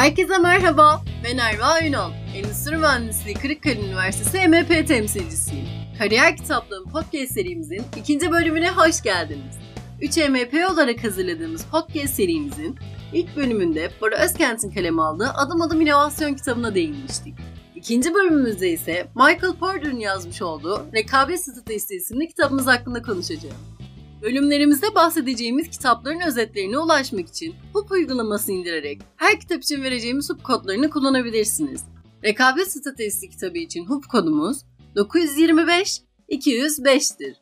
Herkese merhaba, ben Erva Ünal. Endüstri Mühendisliği Kırıkkale Üniversitesi MEP temsilcisiyim. Kariyer Kitaplığım podcast serimizin ikinci bölümüne hoş geldiniz. 3 MEP olarak hazırladığımız podcast serimizin ilk bölümünde Bora Özkent'in kaleme aldığı Adım Adım İnovasyon kitabına değinmiştik. İkinci bölümümüzde ise Michael Porter'ın yazmış olduğu Rekabet Stratejisi isimli kitabımız hakkında konuşacağım. Bölümlerimizde bahsedeceğimiz kitapların özetlerine ulaşmak için HUP uygulaması indirerek her kitap için vereceğimiz HUP kodlarını kullanabilirsiniz. Rekabet Stratejisi kitabı için HUP kodumuz 925 205'tir.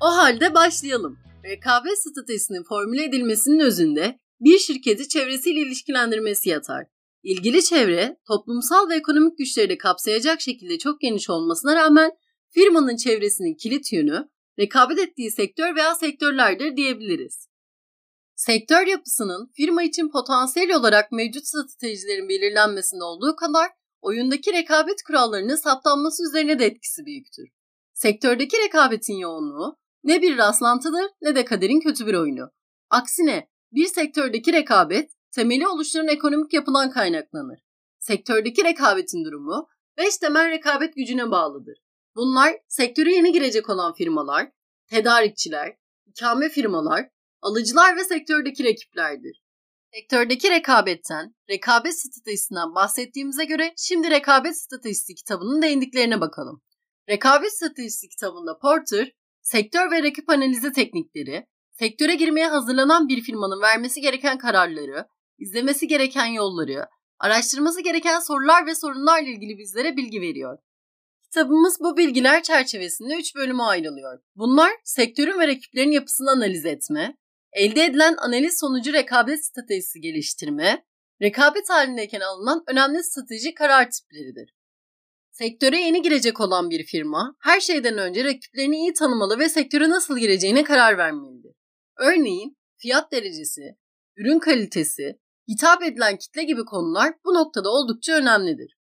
O halde başlayalım. Rekabet stratejisinin formüle edilmesinin özünde bir şirketi çevresiyle ilişkilendirmesi yatar. İlgili çevre, toplumsal ve ekonomik güçleri de kapsayacak şekilde çok geniş olmasına rağmen firmanın çevresinin kilit yönü rekabet ettiği sektör veya sektörlerdir diyebiliriz. Sektör yapısının firma için potansiyel olarak mevcut stratejilerin belirlenmesinde olduğu kadar oyundaki rekabet kurallarının saptanması üzerine de etkisi büyüktür. Sektördeki rekabetin yoğunluğu ne bir rastlantıdır ne de kaderin kötü bir oyunu. Aksine bir sektördeki rekabet temeli oluşturan ekonomik yapıdan kaynaklanır. Sektördeki rekabetin durumu beş temel rekabet gücüne bağlıdır. Bunlar sektöre yeni girecek olan firmalar, tedarikçiler, ikame firmalar, alıcılar ve sektördeki rakiplerdir. Sektördeki rekabetten, rekabet stratejisinden bahsettiğimize göre şimdi rekabet stratejisi kitabının değindiklerine bakalım. Rekabet stratejisi kitabında Porter, sektör ve rakip analizi teknikleri, sektöre girmeye hazırlanan bir firmanın vermesi gereken kararları, izlemesi gereken yolları, araştırması gereken sorular ve sorunlarla ilgili bizlere bilgi veriyor. Kitabımız bu bilgiler çerçevesinde 3 bölüme ayrılıyor. Bunlar sektörün ve rakiplerin yapısını analiz etme, elde edilen analiz sonucu rekabet stratejisi geliştirme, rekabet halindeyken alınan önemli strateji karar tipleridir. Sektöre yeni girecek olan bir firma, her şeyden önce rakiplerini iyi tanımalı ve sektöre nasıl gireceğine karar vermelidir. Örneğin, fiyat derecesi, ürün kalitesi, hitap edilen kitle gibi konular bu noktada oldukça önemlidir.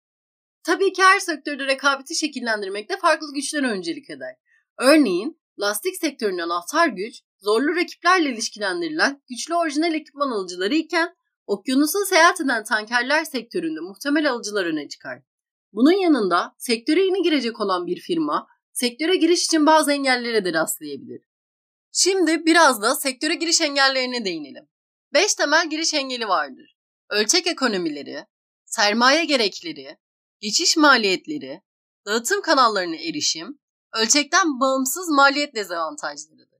Tabii ki her sektörde rekabeti şekillendirmekte farklı güçler öncelik eder. Örneğin lastik sektörünün anahtar güç, zorlu rakiplerle ilişkilendirilen güçlü orijinal ekipman alıcıları iken okyanusu seyahat eden tankerler sektöründe muhtemel alıcılar öne çıkar. Bunun yanında sektöre yeni girecek olan bir firma, sektöre giriş için bazı engellere de rastlayabilir. Şimdi biraz da sektöre giriş engellerine değinelim. 5 temel giriş engeli vardır. Ölçek ekonomileri, sermaye gerekleri, geçiş maliyetleri, dağıtım kanallarına erişim, ölçekten bağımsız maliyet dezavantajlarıdır.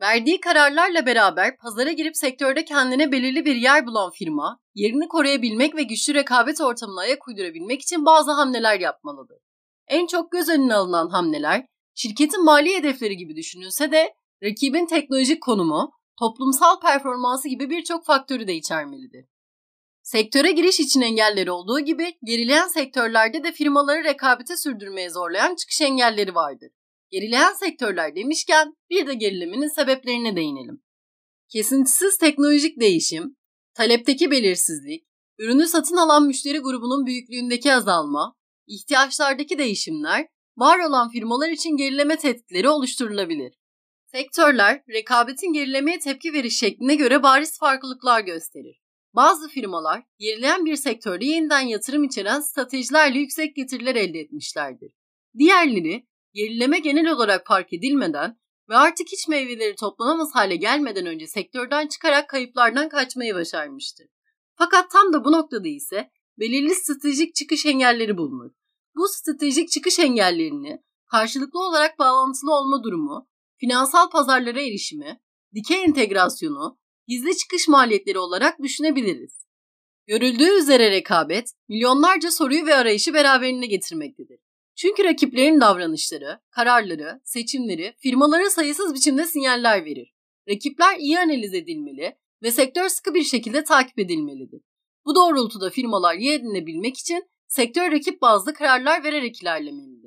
Verdiği kararlarla beraber pazara girip sektörde kendine belirli bir yer bulan firma, yerini koruyabilmek ve güçlü rekabet ortamına ayak uydurabilmek için bazı hamleler yapmalıdır. En çok göz önüne alınan hamleler, şirketin mali hedefleri gibi düşünülse de rakibin teknolojik konumu, toplumsal performansı gibi birçok faktörü de içermelidir. Sektöre giriş için engelleri olduğu gibi gerileyen sektörlerde de firmaları rekabete sürdürmeye zorlayan çıkış engelleri vardır. Gerileyen sektörler demişken bir de gerilemenin sebeplerine değinelim. Kesintisiz teknolojik değişim, talepteki belirsizlik, ürünü satın alan müşteri grubunun büyüklüğündeki azalma, ihtiyaçlardaki değişimler var olan firmalar için gerileme tehditleri oluşturulabilir. Sektörler rekabetin gerilemeye tepki veriş şekline göre bariz farklılıklar gösterir. Bazı firmalar gerileyen bir sektörde yeniden yatırım içeren stratejilerle yüksek getiriler elde etmişlerdir. Diğerleri gerileme genel olarak fark edilmeden ve artık hiç meyveleri toplanamaz hale gelmeden önce sektörden çıkarak kayıplardan kaçmayı başarmıştır. Fakat tam da bu noktada ise belirli stratejik çıkış engelleri bulunur. Bu stratejik çıkış engellerini karşılıklı olarak bağlantılı olma durumu, finansal pazarlara erişimi, dikey entegrasyonu, gizli çıkış maliyetleri olarak düşünebiliriz. Görüldüğü üzere rekabet, milyonlarca soruyu ve arayışı beraberinde getirmektedir. Çünkü rakiplerin davranışları, kararları, seçimleri firmalara sayısız biçimde sinyaller verir. Rakipler iyi analiz edilmeli ve sektör sıkı bir şekilde takip edilmelidir. Bu doğrultuda firmalar iyi edinebilmek için sektör rakip bazlı kararlar vererek ilerlemelidir.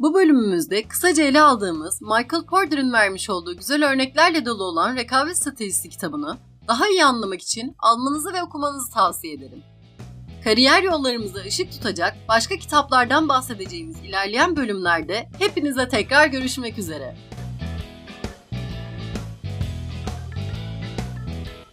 Bu bölümümüzde kısaca ele aldığımız Michael Porter'ın vermiş olduğu güzel örneklerle dolu olan Rekabet Stratejisi kitabını daha iyi anlamak için almanızı ve okumanızı tavsiye ederim. Kariyer yollarımıza ışık tutacak başka kitaplardan bahsedeceğimiz ilerleyen bölümlerde hepinize tekrar görüşmek üzere.